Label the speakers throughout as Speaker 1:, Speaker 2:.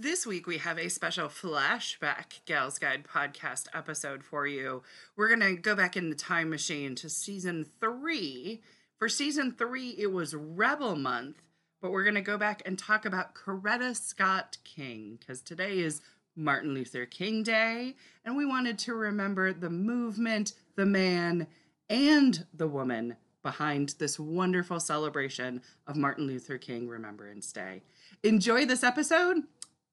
Speaker 1: This week we have a special flashback Gals Guide podcast episode for you. We're going to go back in the time machine to season three. For season three, it was Rebel Month, but we're going to go back and talk about Coretta Scott King because today is Martin Luther King Day, and we wanted to remember the movement, the man, and the woman behind this wonderful celebration of Martin Luther King Remembrance Day. Enjoy this episode,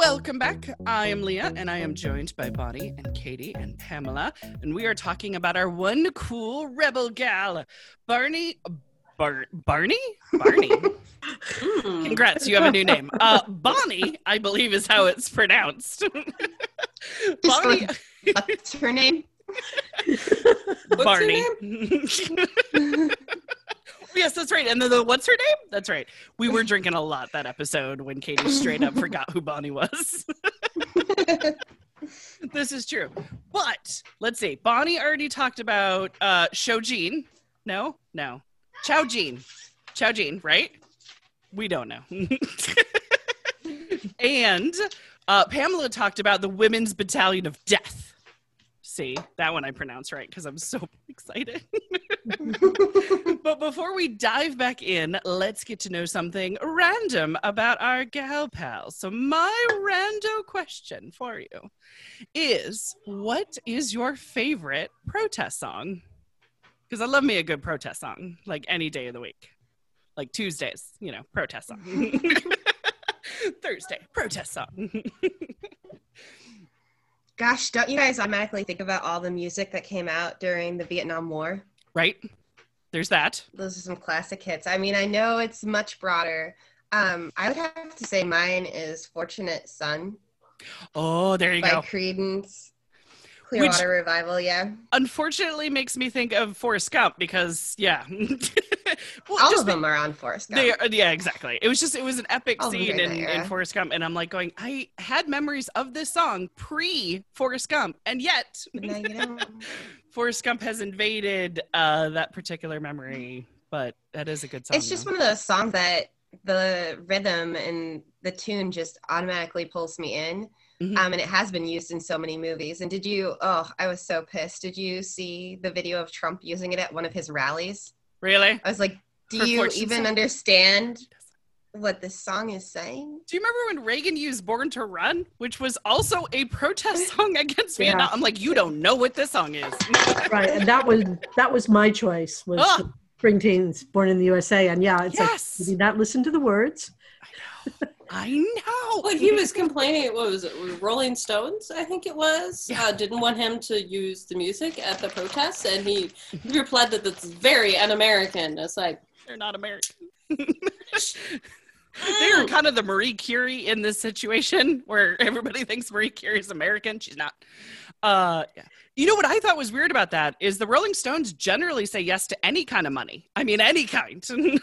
Speaker 1: Welcome back. I am Leah, and I am joined by Bonnie and Katie and Pamela, and we are talking about our one cool rebel gal, Barney. Bar- Barney? Barney. Congrats, you have a new name. Uh, Bonnie, I believe, is how it's pronounced. Bonnie.
Speaker 2: What's her name?
Speaker 1: Barney. Yes, that's right. And then the what's her name? That's right. We were drinking a lot that episode when Katie straight up forgot who Bonnie was. this is true. But let's see. Bonnie already talked about uh Jean. No, no. Chow Jean. Chow Jean, right? We don't know. and uh, Pamela talked about the Women's Battalion of Death. See, that one I pronounced right because I'm so excited. but before we dive back in, let's get to know something random about our gal pals. So, my rando question for you is what is your favorite protest song? Because I love me a good protest song, like any day of the week. Like Tuesdays, you know, protest song. Thursday, protest song.
Speaker 2: Gosh, don't you guys automatically think about all the music that came out during the Vietnam War?
Speaker 1: right? There's that.
Speaker 2: Those are some classic hits. I mean, I know it's much broader. Um, I would have to say mine is Fortunate Son
Speaker 1: Oh, there you
Speaker 2: by
Speaker 1: go.
Speaker 2: Creedence Clearwater Revival, yeah.
Speaker 1: Unfortunately, makes me think of Forrest Gump because, yeah. well,
Speaker 2: All
Speaker 1: just
Speaker 2: of them are on Forrest Gump.
Speaker 1: They yeah, exactly. It was just it was an epic
Speaker 2: All
Speaker 1: scene in, in. Forrest Gump, and I'm like going, I had memories of this song pre Forrest Gump, and yet
Speaker 2: But now you don't.
Speaker 1: Forrest Gump has invaded uh, that particular memory. But that is a good song.
Speaker 2: It's just
Speaker 1: though.
Speaker 2: one of those songs that the rhythm and the tune just automatically pulls me in.
Speaker 1: Mhm.
Speaker 2: Um, and it has been used in so many movies. And did you? Oh, I was so pissed. Did you see the video of Trump using it at one of his rallies?
Speaker 1: Really.
Speaker 2: I was like, do
Speaker 1: For
Speaker 2: you even
Speaker 1: Song?
Speaker 2: understand what this song is saying?
Speaker 1: Do you remember when Reagan used "Born to Run," which was also a protest song against
Speaker 3: Yeah.
Speaker 1: Vietnam? I'm like, you don't know what this song is.
Speaker 3: right and that was that was my choice was
Speaker 1: Ah.
Speaker 3: Springsteen's born in the usa and yeah it's
Speaker 1: Yes.
Speaker 3: like did you not listen to the words
Speaker 1: I know.
Speaker 4: Well, he was complaining. What was it? Rolling Stones, I think it was.
Speaker 1: Yeah.
Speaker 4: Uh, didn't want him to use the music at the protests, and he, he replied that that's very un-American. It's like
Speaker 1: They're not American. They're kind of the Marie Curie in this situation where everybody thinks Marie Curie is American. She's not. Uh, yeah. You know what I thought was weird about that is the Rolling Stones generally say yes to any kind of money. I mean, any kind.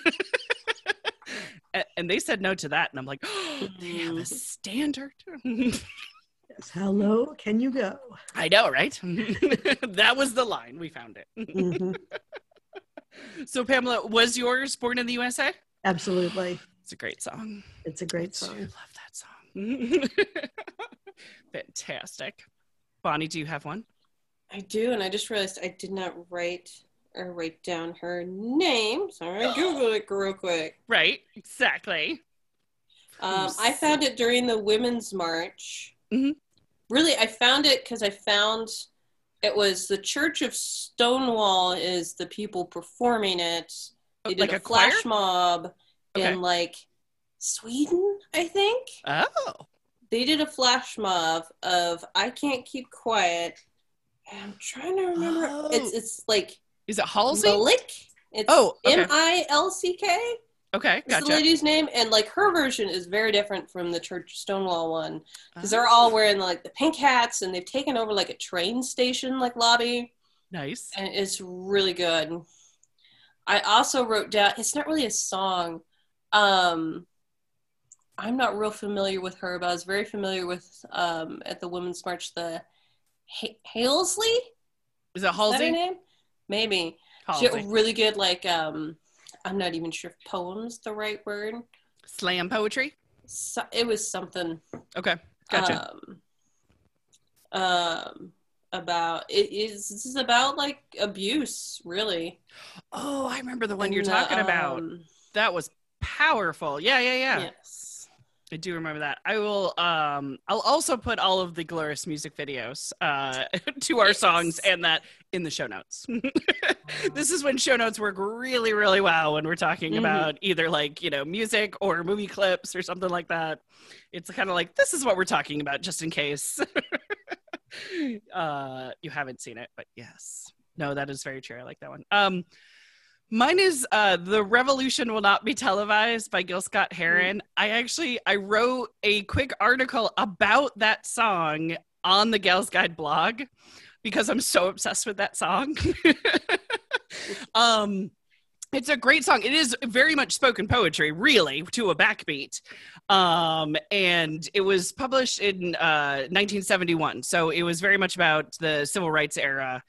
Speaker 1: A- and they said no to that. And I'm like, oh, they have a standard.
Speaker 3: yes how low can you go
Speaker 1: I know, right? that was the line. We found it.
Speaker 3: Mhm.
Speaker 1: so, Pamela, was yours Born in the USA?
Speaker 3: absolutely
Speaker 1: It's a great song.
Speaker 3: it's a great song.
Speaker 1: I love that song. Fantastic. Bonnie, do you have one?
Speaker 4: I do, and I just realized I did not write or write down her name. Sorry, I'm Google it real quick.
Speaker 1: Right, exactly.
Speaker 4: Um, I found it during the Women's March.
Speaker 1: Mhm.
Speaker 4: Really, I found it because I found it was the Church of Stonewall is the people performing it. They did
Speaker 1: like
Speaker 4: a,
Speaker 1: a choir?
Speaker 4: flash mob
Speaker 1: Okay.
Speaker 4: in like Sweden, I think.
Speaker 1: Oh,
Speaker 4: They did a flash mob of "I Can't Keep Quiet." I'm trying to remember.
Speaker 1: Oh.
Speaker 4: It's it's like
Speaker 1: is it Halsey?
Speaker 4: Malik. It's
Speaker 1: Oh, okay.
Speaker 4: M I L C K.
Speaker 1: Okay,
Speaker 4: is the lady's name, and like her version is very different from the Church Stonewall one because they're
Speaker 1: Ah,
Speaker 4: all wearing like the pink hats and they've taken over like a train station like lobby,
Speaker 1: nice.
Speaker 4: and it's really good. I also wrote down. It's not really a song. Um, I'm not real familiar with her, but I was very familiar with um, at the Women's March the ha- Halesley.
Speaker 1: Is it
Speaker 4: Is that her
Speaker 1: Halsey?
Speaker 4: name? Maybe. She had really good like um. I'm not even sure if poems the right word.
Speaker 1: Slam poetry.
Speaker 4: So, it was something
Speaker 1: Okay, gotcha.
Speaker 4: um, um about it is this is about like abuse really
Speaker 1: oh, I remember the one you're
Speaker 4: And,
Speaker 1: talking about.
Speaker 4: um,
Speaker 1: That was powerful. Yeah, yeah, yeah.
Speaker 4: yes
Speaker 1: I do remember that. I will um I'll also put all of the glorious music videos uh to our
Speaker 4: Yes.
Speaker 1: songs and that in the show notes. this is when show notes work really really well when we're talking
Speaker 4: Mhm.
Speaker 1: about either like, you know, music or movie clips or something like that. It's kind of like this is what we're talking about just in case. uh you haven't seen it, but yes. No, that is very true. I like that one. Um Mine is uh, "The Revolution Will Not Be Televised" by Gil Scott Heron. I actually I wrote a quick article about that song on the Gals Guide blog because I'm so obsessed with that song. um, it's a great song. It is very much spoken poetry, really, to a backbeat. Um, and it was published in uh, 1971, so it was very much about the civil rights era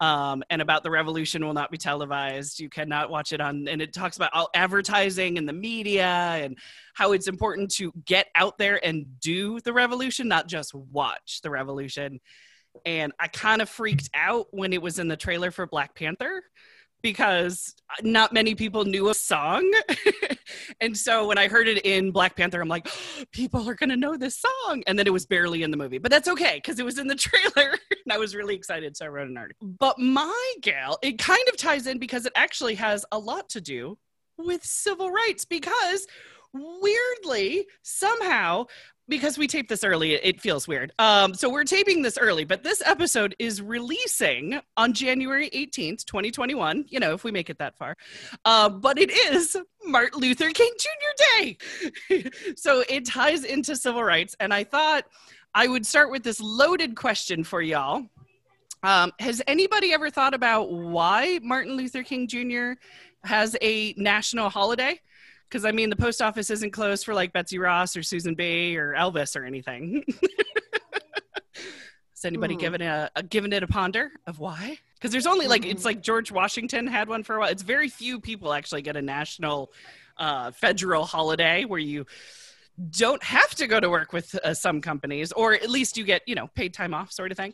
Speaker 1: um, and about the revolution will not be televised. You cannot watch it on, and it talks about all advertising and the media and how it's important to get out there and do the revolution, not just watch the revolution. And I kind of freaked out when it was in the trailer for Black Panther because not many people knew a song. and so when I heard it in Black Panther, I'm like, people are going to know this song. And then it was barely in the movie, but that's okay because it was in the trailer and I was really excited. So I wrote an article. But my gal, it kind of ties in because it actually has a lot to do with civil rights because weirdly, somehow, because we taped this early, it feels weird. Um, so we're taping this early, but this episode is releasing on January 18th, 2021. You know, if we make it that far. Uh, but it is Martin Luther King Jr. Day. so it ties into civil rights. And I thought I would start with this loaded question for y'all. Um, has anybody ever thought about why Martin Luther King Jr. has a national holiday? Because I mean, the post office isn't closed for like Betsy Ross or Susan B or Elvis or anything. Has anybody
Speaker 4: Hmm.
Speaker 1: given a, a given it a ponder of why? Because there's only like it's like George Washington had one for a while. It's very few people actually get a national uh, federal holiday where you don't have to go to work with uh, some companies, or at least you get you know paid time off, sort of thing.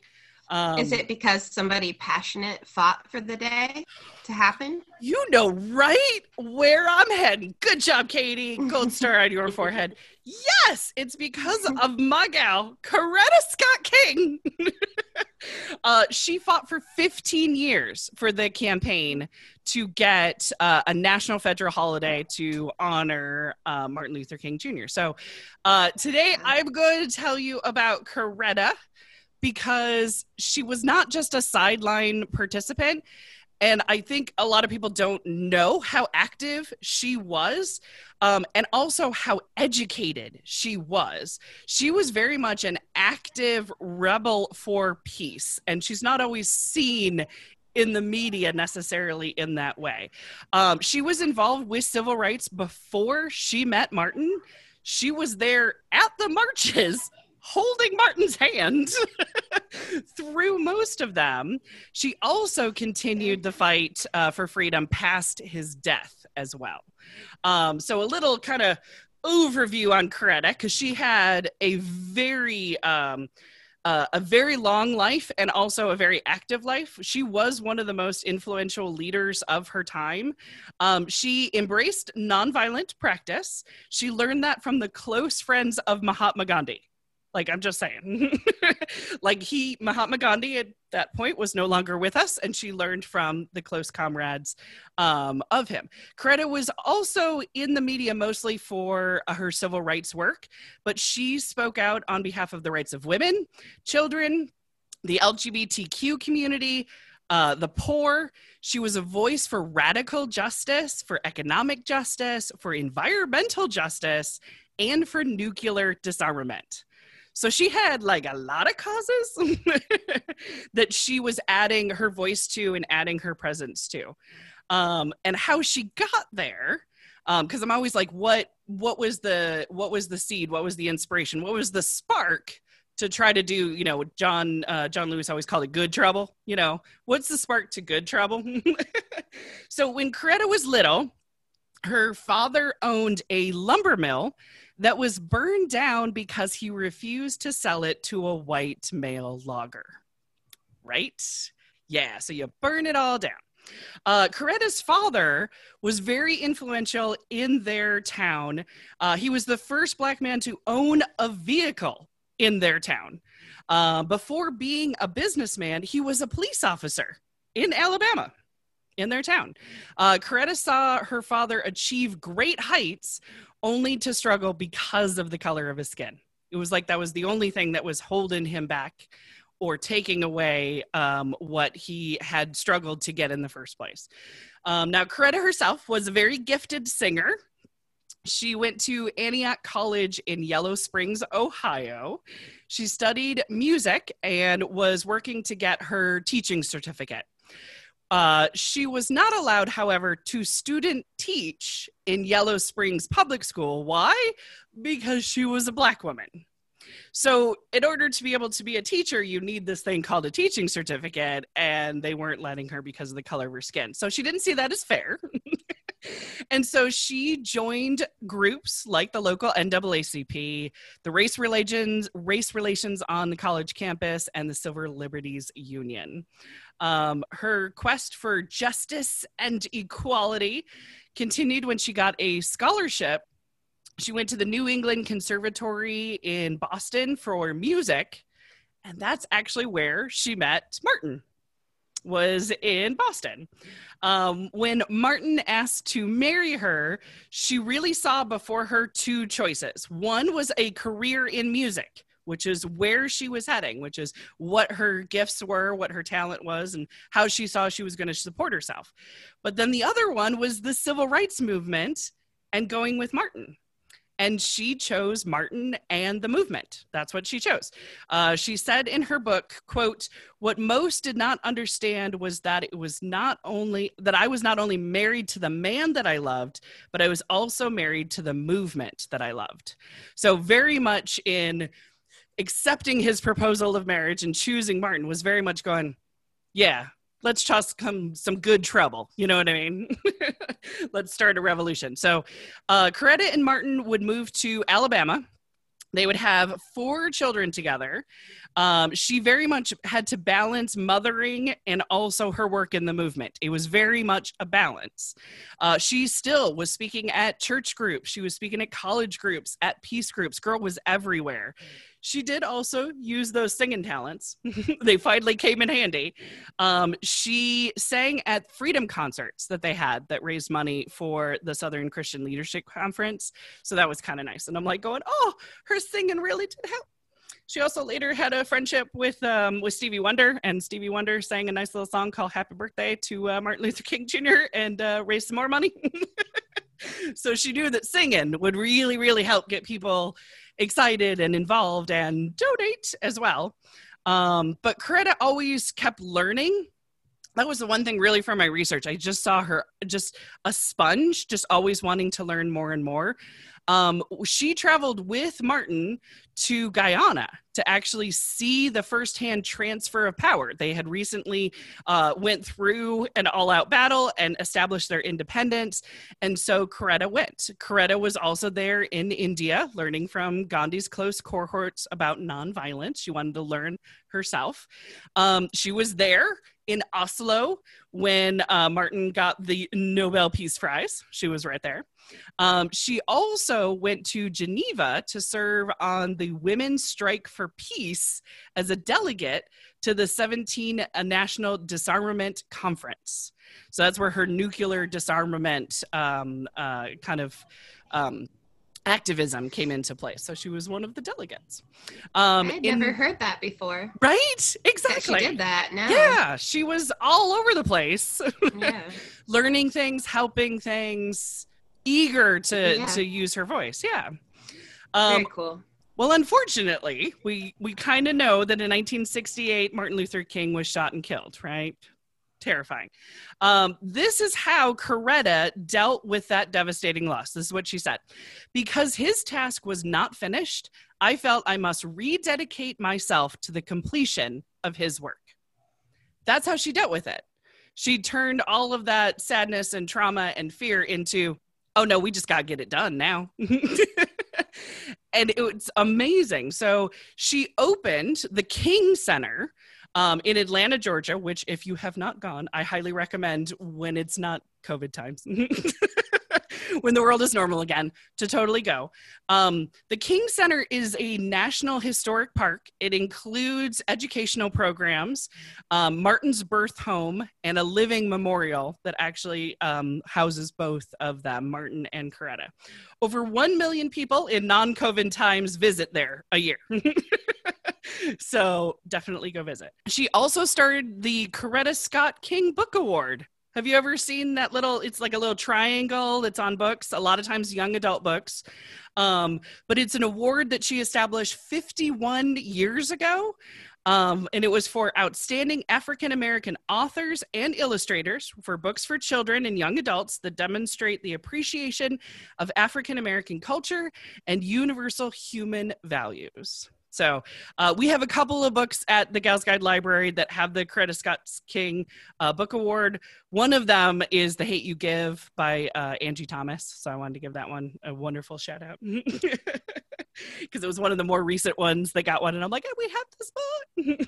Speaker 1: Um,
Speaker 2: Is it because somebody passionate fought for the day to happen?
Speaker 1: You know right where I'm heading. Good job, Katie. Gold star on your forehead. Yes, it's because of my gal, Coretta Scott King. uh, she fought for 15 years for the campaign to get uh, a national federal holiday to honor uh, Martin Luther King Jr. So uh, today I'm going to tell you about Coretta because she was not just a sideline participant. And I think a lot of people don't know how active she was um, and also how educated she was. She was very much an active rebel for peace, and she's not always seen in the media necessarily in that way. Um, she was involved with civil rights before she met Martin. She was there at the marches holding Martin's hand through most of them. She also continued the fight uh, for freedom past his death as well. Um, so, a little kind of overview on Coretta because she had a very um, uh, a very long life and also a very active life. She was one of the most influential leaders of her time. Um, she embraced nonviolent practice. She learned that from the close friends of Mahatma Gandhi. Like, I'm just saying. like, he, Mahatma Gandhi at that point was no longer with us, and she learned from the close comrades um, of him. Coretta was also in the media mostly for uh, her civil rights work, but she spoke out on behalf of the rights of women, children, the LGBTQ community, uh, the poor. She was a voice for radical justice, for economic justice, for environmental justice, and for nuclear disarmament. So she had like a lot of causes that she was adding her voice to and adding her presence to. Um, and how she got there, because um, I'm always like, what what was the what was the seed? What was the inspiration? What was the spark to try to do? You know, John uh, John Lewis always called it good trouble. You know, what's the spark to good trouble? so when Coretta was little, her father owned a lumber mill that was burned down because he refused to sell it to a white male logger. Right? Yeah, so you burn it all down. Uh, Coretta's father was very influential in their town. Uh, he was the first black man to own a vehicle in their town. Uh, before being a businessman, he was a police officer in Alabama in their town. Uh, Coretta saw her father achieve great heights only to struggle because of the color of his skin. It was like that was the only thing that was holding him back or taking away um, what he had struggled to get in the first place. Um, now, Coretta herself was a very gifted singer. She went to Antioch College in Yellow Springs, Ohio. She studied music and was working to get her teaching certificate. Uh, she was not allowed, however, to student teach in Yellow Springs Public School. Why? Because she was a black woman. So, in order to be able to be a teacher, you need this thing called a teaching certificate, and they weren't letting her because of the color of her skin. So, she didn't see that as fair. and so she joined groups like the local NAACP, the race relations race relations on the college campus, and the Civil Liberties Union. Um, her quest for justice and equality continued when she got a scholarship. She went to the New England Conservatory in Boston for music, and that's actually where she met Martin was in Boston. Um, when Martin asked to marry her, she really saw before her two choices. One was a career in music, which is where she was heading, which is what her gifts were, what her talent was, and how she saw she was going to support herself. But then the other one was the civil rights movement and going with Martin. And she chose martin and the movement. That's what she chose. Uh, she said in her book quote what most did not understand was that it was not only that i was not only married to the man that i loved but i was also married to the movement that i loved. So very much in accepting his proposal of marriage and choosing martin was very much going yeah let's just come some good trouble. You know what I mean? let's start a revolution. So, uh, Coretta and Martin would move to Alabama. They would have four children together. Um, she very much had to balance mothering and also her work in the movement. It was very much a balance. Uh, she still was speaking at church groups, she was speaking at college groups, at peace groups. Girl was everywhere. She did also use those singing talents. they finally came in handy. Um, she sang at freedom concerts that they had that raised money for the Southern Christian Leadership Conference. So that was kind of nice. And I'm like going, oh, her singing really did help. She also later had a friendship with um, with Stevie Wonder, and Stevie Wonder sang a nice little song called "Happy Birthday" to uh, Martin Luther King Jr. and uh, raised some more money. so she knew that singing would really, really help get people excited and involved and donate as well. Um, but Coretta always kept learning. That was the one thing really from my research. I just saw her just a sponge, just always wanting to learn more and more. Um, she traveled with Martin to Guyana to actually see the firsthand transfer of power. They had recently uh, went through an all-out battle and established their independence, and so Coretta went. Coretta was also there in India, learning from Gandhi's close cohorts about nonviolence. She wanted to learn herself. Um, she was there in Oslo when uh, Martin got the Nobel Peace Prize. She was right there. Um, she also went to Geneva to serve on the Women's Strike for Peace as a delegate to the 17 uh, National Disarmament Conference. So that's where her nuclear disarmament um, uh, kind of um, activism came into play. So she was one of the delegates. Um,
Speaker 2: I'd
Speaker 1: in-
Speaker 2: never heard that before.
Speaker 1: right?
Speaker 2: That
Speaker 1: Exactly.
Speaker 2: she did that. No.
Speaker 1: Yeah, she was all over the place,
Speaker 2: Yeah.
Speaker 1: learning things, helping things, eager to
Speaker 2: Yeah.
Speaker 1: to use her voice. Yeah.
Speaker 2: Very
Speaker 1: Um,
Speaker 2: cool.
Speaker 1: well, unfortunately, we we kind of know that in 1968, Martin Luther King was shot and killed. Right? Terrifying. Um, this is how Coretta dealt with that devastating loss. This is what she said. Because his task was not finished, I felt I must rededicate myself to the completion of his work. That's how she dealt with it. She turned all of that sadness and trauma and fear into, oh no, we just got to get it done now. and it was amazing. So she opened the King Center um, in Atlanta, Georgia, which, if you have not gone, I highly recommend when it's not COVID times. when the world is normal again to totally go. Um, the King Center is a national historic park. It includes educational programs, um, Martin's birth home, and a living memorial that actually um, houses both of them, Martin and Coretta. Over 1 million people in non COVID times visit there a year. so definitely go visit. She also started the Coretta Scott King Book Award. Have you ever seen that little? It's like a little triangle that's on books, a lot of times young adult books. Um, but it's an award that she established 51 years ago. Um, and it was for outstanding African American authors and illustrators for books for children and young adults that demonstrate the appreciation of African American culture and universal human values. So uh, we have a couple of books at the Gals Guide Library that have the Coretta Scott King uh, Book Award. One of them is The Hate You Give by uh, Angie Thomas. So I wanted to give that one a wonderful shout out because it was one of the more recent ones that got one. And I'm like, hey, we have this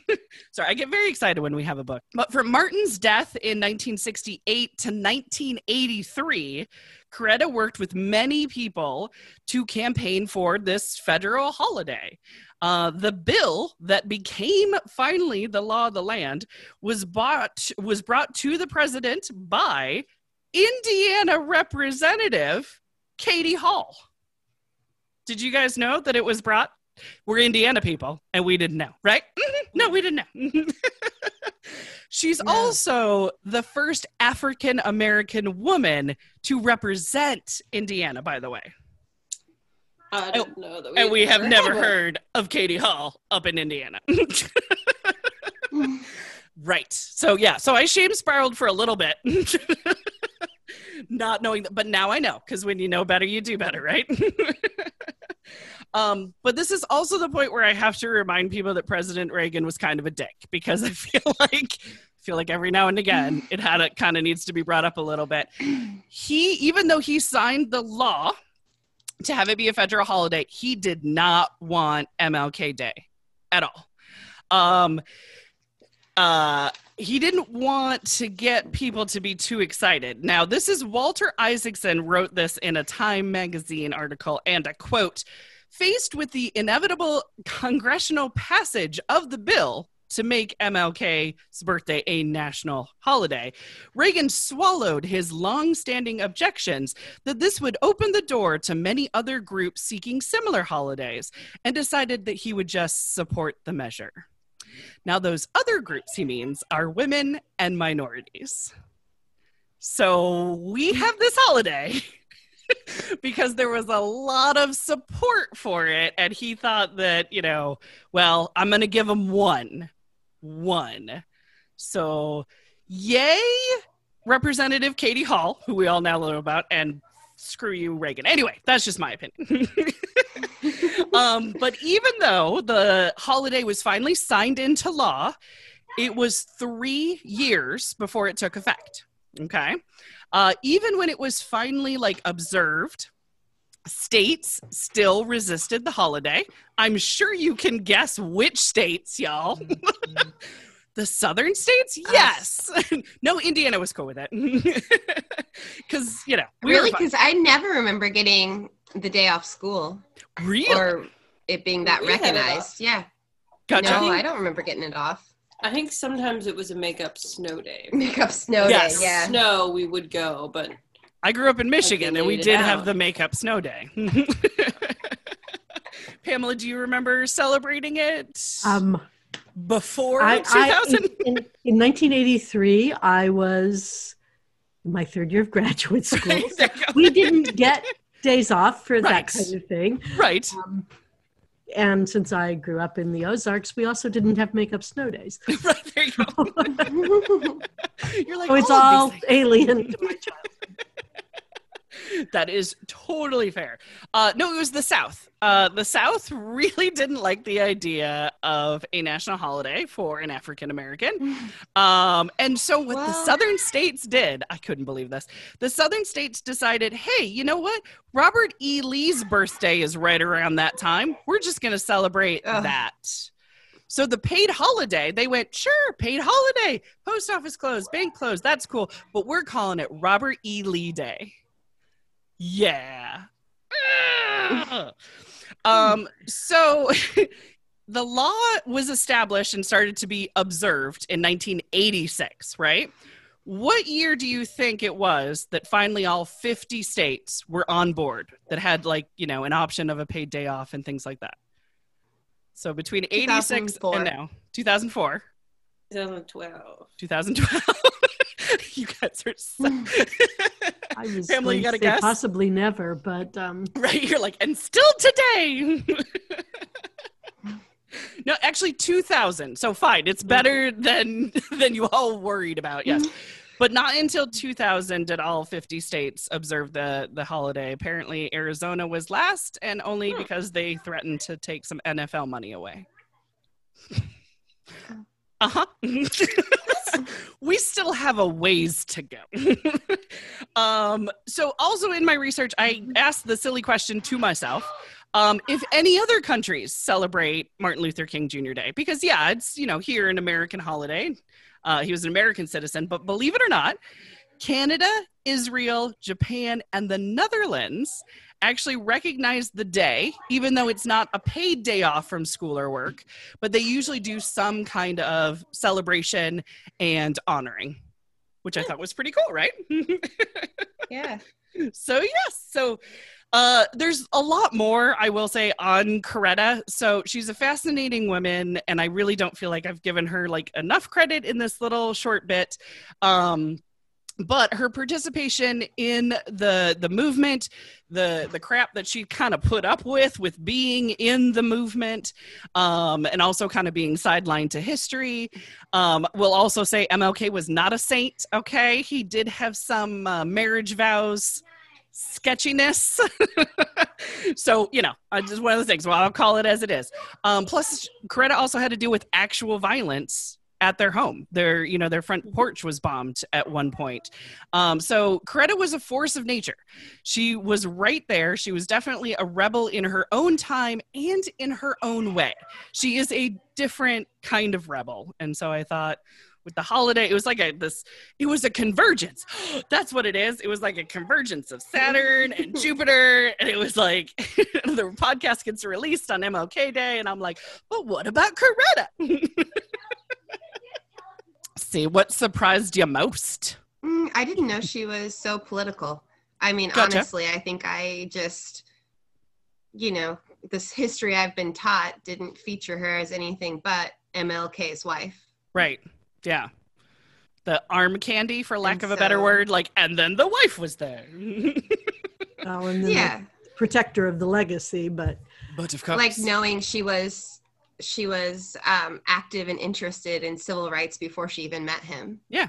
Speaker 1: book. Sorry, I get very excited when we have a book. But from Martin's death in 1968 to 1983, Coretta worked with many people to campaign for this federal holiday. Uh, the bill that became finally the law of the land was bought was brought to the president by Indiana Representative Katie Hall. Did you guys know that it was brought? We're Indiana people, and we didn't know, right? Mhm. No, we didn't know. She's
Speaker 2: No.
Speaker 1: also the first African American woman to represent Indiana, by the way.
Speaker 4: I didn't know that.
Speaker 1: And we have never heard of Katie Hall up in Indiana. right. So yeah, so I shame spiraled for a little bit. Not knowing that, but now I know because when you know better, you do better, right? Um, but this is also the point where I have to remind people that President Reagan was kind of a dick because I feel like feel like every now and again it had it kind of needs to be brought up a little bit. He, even though he signed the law to have it be a federal holiday, he did not want MLK Day at all. Um, uh, he didn't want to get people to be too excited. Now, this is Walter Isaacson wrote this in a Time magazine article, and a quote Faced with the inevitable congressional passage of the bill to make MLK's birthday a national holiday, Reagan swallowed his long standing objections that this would open the door to many other groups seeking similar holidays and decided that he would just support the measure. Now, those other groups he means are women and minorities. So we have this holiday because there was a lot of support for it. And he thought that, you know, well, I'm going to give him one. One. So, yay, Representative Katie Hall, who we all now know about, and screw you, Reagan. Anyway, that's just my opinion. um, but even though the holiday was finally signed into law, it was three years before it took effect. Okay. Uh, even when it was finally like observed, states still resisted the holiday. I'm sure you can guess which states, y'all. the southern states? Yes. no, Indiana was cool with it. Because, you know, we
Speaker 2: really? Because I never remember getting the day off school
Speaker 1: Really?
Speaker 2: or it being that
Speaker 4: We had it off.
Speaker 2: recognized. Yeah.
Speaker 1: Gotcha.
Speaker 2: No, I don't remember getting it off.
Speaker 4: I think sometimes it was a make-up snow day.
Speaker 2: Makeup snow
Speaker 1: Yes.
Speaker 2: day. Yeah.
Speaker 4: Snow, we would go, but
Speaker 1: I grew up in Michigan and we
Speaker 4: laid it
Speaker 1: did have the makeup snow day. Pamela, do you remember celebrating it
Speaker 3: Um,
Speaker 1: before
Speaker 3: I,
Speaker 1: 2000?
Speaker 3: I, in, in 1983, I was in my third year of graduate school.
Speaker 1: Right, there you go.
Speaker 3: we didn't get days off for
Speaker 1: Right.
Speaker 3: that kind of thing.
Speaker 1: right.
Speaker 3: Um, and since I grew up in the Ozarks, we also didn't have makeup snow days.
Speaker 1: right there you go. You're like,
Speaker 3: So it's
Speaker 1: all
Speaker 3: all alien to my childhood.
Speaker 1: That is totally fair. Uh, no, it was the South. Uh, the South really didn't like the idea of a national holiday for an African American. Um, and so, what the Southern states did, I couldn't believe this. The Southern states decided, hey, you know what? Robert E. Lee's birthday is right around that time. We're just going to celebrate
Speaker 2: Ugh.
Speaker 1: that. So the paid holiday, they went, sure, paid holiday, post office closed, bank closed, that's cool, but we're calling it Robert E. Lee Day. Yeah. Ah. um, so the law was established and started to be observed in 1986, right? What year do you think it was that finally all 50 states were on board that had like, you know, an option of a paid day off and things like that? So between 86 and now, 2004,
Speaker 4: 2012.
Speaker 1: 2012. you guys are so.
Speaker 3: I was
Speaker 1: Pamela, you got
Speaker 3: to
Speaker 1: guess?
Speaker 3: possibly never, but um,
Speaker 1: right? You're like, and still today. no, actually, 2000. So fine, it's better than than you all worried about. Yes. But not until 2000 did all 50 states observe the the holiday. Apparently, Arizona was last, and only because they threatened to take some NFL money away. Uh huh. we still have a ways to go. um, so, also in my research, I asked the silly question to myself um, if any other countries celebrate Martin Luther King Jr. Day. Because, yeah, it's, you know, here an American holiday. Uh, he was an American citizen, but believe it or not, Canada, Israel, Japan, and the Netherlands actually recognize the day, even though it's not a paid day off from school or work, but they usually do some kind of celebration and honoring, which I thought was pretty cool, right?
Speaker 2: Yeah.
Speaker 1: so yes so uh there's a lot more i will say on coretta so she's a fascinating woman and i really don't feel like i've given her like enough credit in this little short bit um but her participation in the the movement the the crap that she kind of put up with with being in the movement um and also kind of being sidelined to history um we'll also say mlk was not a saint okay? He did have some uh, marriage vows sketchiness. So you know just one of the things well i'll call it as it is. Um plus coretta also had to deal with actual violence at their home. Their you know their front porch was bombed at one point. Um, so coretta was a force of nature. She was right there. She was definitely a rebel in her own time and in her own way. She is a different kind of rebel. And so i thought with the holiday it was like a this it was a convergence. That's what it is. It was like a convergence of saturn and jupiter. And it was like the podcast gets released on mlk day. And i'm like but what about coretta see what surprised you most
Speaker 2: Mm, I didn't know she was so political. I mean,
Speaker 1: Gotcha.
Speaker 2: honestly, I think I just, you know, this history I've been taught didn't feature her as anything but MLK's wife.
Speaker 1: right yeah the arm candy for lack
Speaker 2: And
Speaker 1: of a better word like and then the wife was there
Speaker 3: oh, and then
Speaker 2: Yeah,
Speaker 3: the protector of the legacy. But
Speaker 1: but of course
Speaker 2: like knowing she was she was um, active and interested in civil rights before she even met him. Yeah.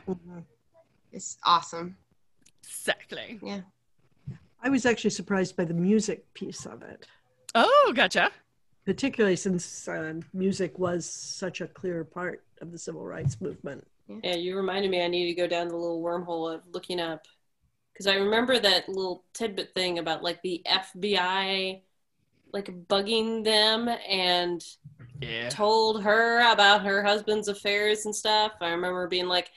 Speaker 2: It's awesome.
Speaker 1: exactly
Speaker 2: Yeah.
Speaker 3: I was actually surprised by the music piece of it,
Speaker 1: oh gotcha
Speaker 3: particularly since uh, music was such a clear part of the civil rights movement.
Speaker 4: Yeah, you reminded me I need to go down the little wormhole of looking up because I remember that little tidbit thing about like the FBI like bugging them and
Speaker 1: yeah
Speaker 4: told her about her husband's affairs and stuff. I remember being like,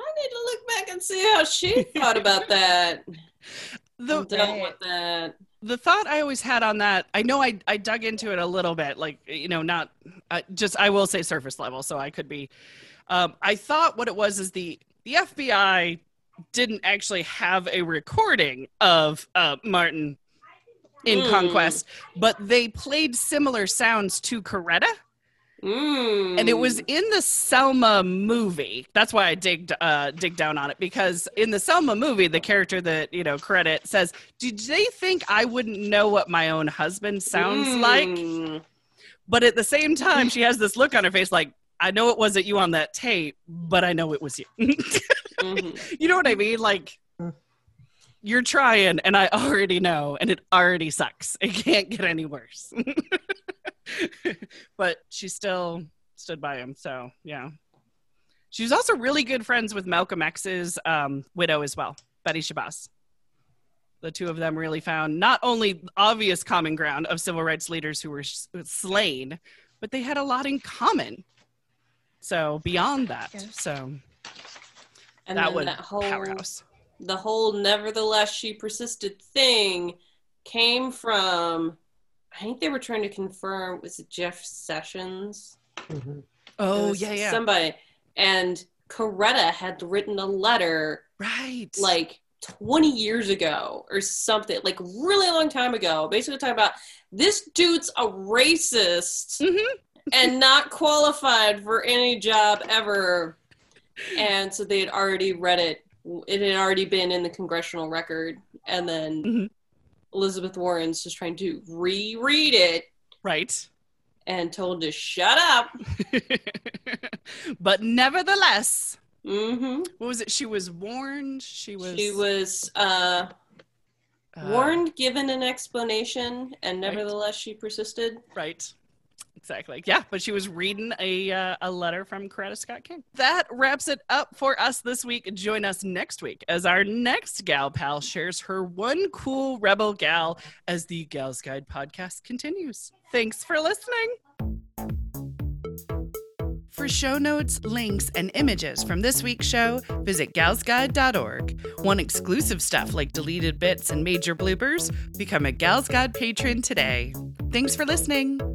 Speaker 4: I need to look back and see how she thought about that.
Speaker 1: the
Speaker 4: and dealt with that.
Speaker 1: the thought I always had on that, I know I, I dug into it a little bit, like, you know, not uh, just, I will say surface level, so I could be. Um, I thought what it was is the, the FBI didn't actually have a recording of uh, Martin in mm. Conquest, but they played similar sounds to Coretta.
Speaker 4: Mm.
Speaker 1: And it was in the Selma movie. That's why I digged uh dig down on it because in the Selma movie, the character that you know Coretta says, "Did they think I wouldn't know what my own husband sounds mm. like?" But at the same time, she has this look on her face like, "I know it wasn't you on that tape, but I know it was you." mm-hmm. You know what I mean? Like you're trying and I already know and it already sucks. It can't get any worse. but she still stood by him. So, yeah. She was also really good friends with Malcolm X's um, widow as well, Betty Shabazz. The two of them really found not only obvious common ground of civil rights leaders who were slain, but they had a lot in common. So beyond that, so
Speaker 4: and that was that whole powerhouse the whole nevertheless she persisted thing came from I think they were trying to confirm was it Jeff Sessions?
Speaker 1: Mm-hmm. Oh yeah, yeah.
Speaker 4: Somebody and Coretta had written a letter
Speaker 1: right
Speaker 4: like 20 years ago or something, like really long time ago, basically talking about this dude's a racist
Speaker 1: mm-hmm.
Speaker 4: and not qualified for any job ever. And so they had already read it it had already been in the congressional record, and then mm-hmm. Elizabeth Warren's just trying to reread it.
Speaker 1: Right.
Speaker 4: And told to shut up.
Speaker 1: but nevertheless,
Speaker 4: mm-hmm.
Speaker 1: what was it? She was warned. She was.
Speaker 4: She was uh, uh, warned, given an explanation, and nevertheless right. she persisted.
Speaker 1: Right exactly. Yeah, but she was reading a uh, a letter from Coretta Scott King. That wraps it up for us this week. Join us next week as our next gal pal shares her one cool rebel gal as the Gals Guide podcast continues. Thanks for listening. For show notes, links, and images from this week's show, visit galsguide.org. Want exclusive stuff like deleted bits and major bloopers? Become a Gals Guide patron today. Thanks for listening.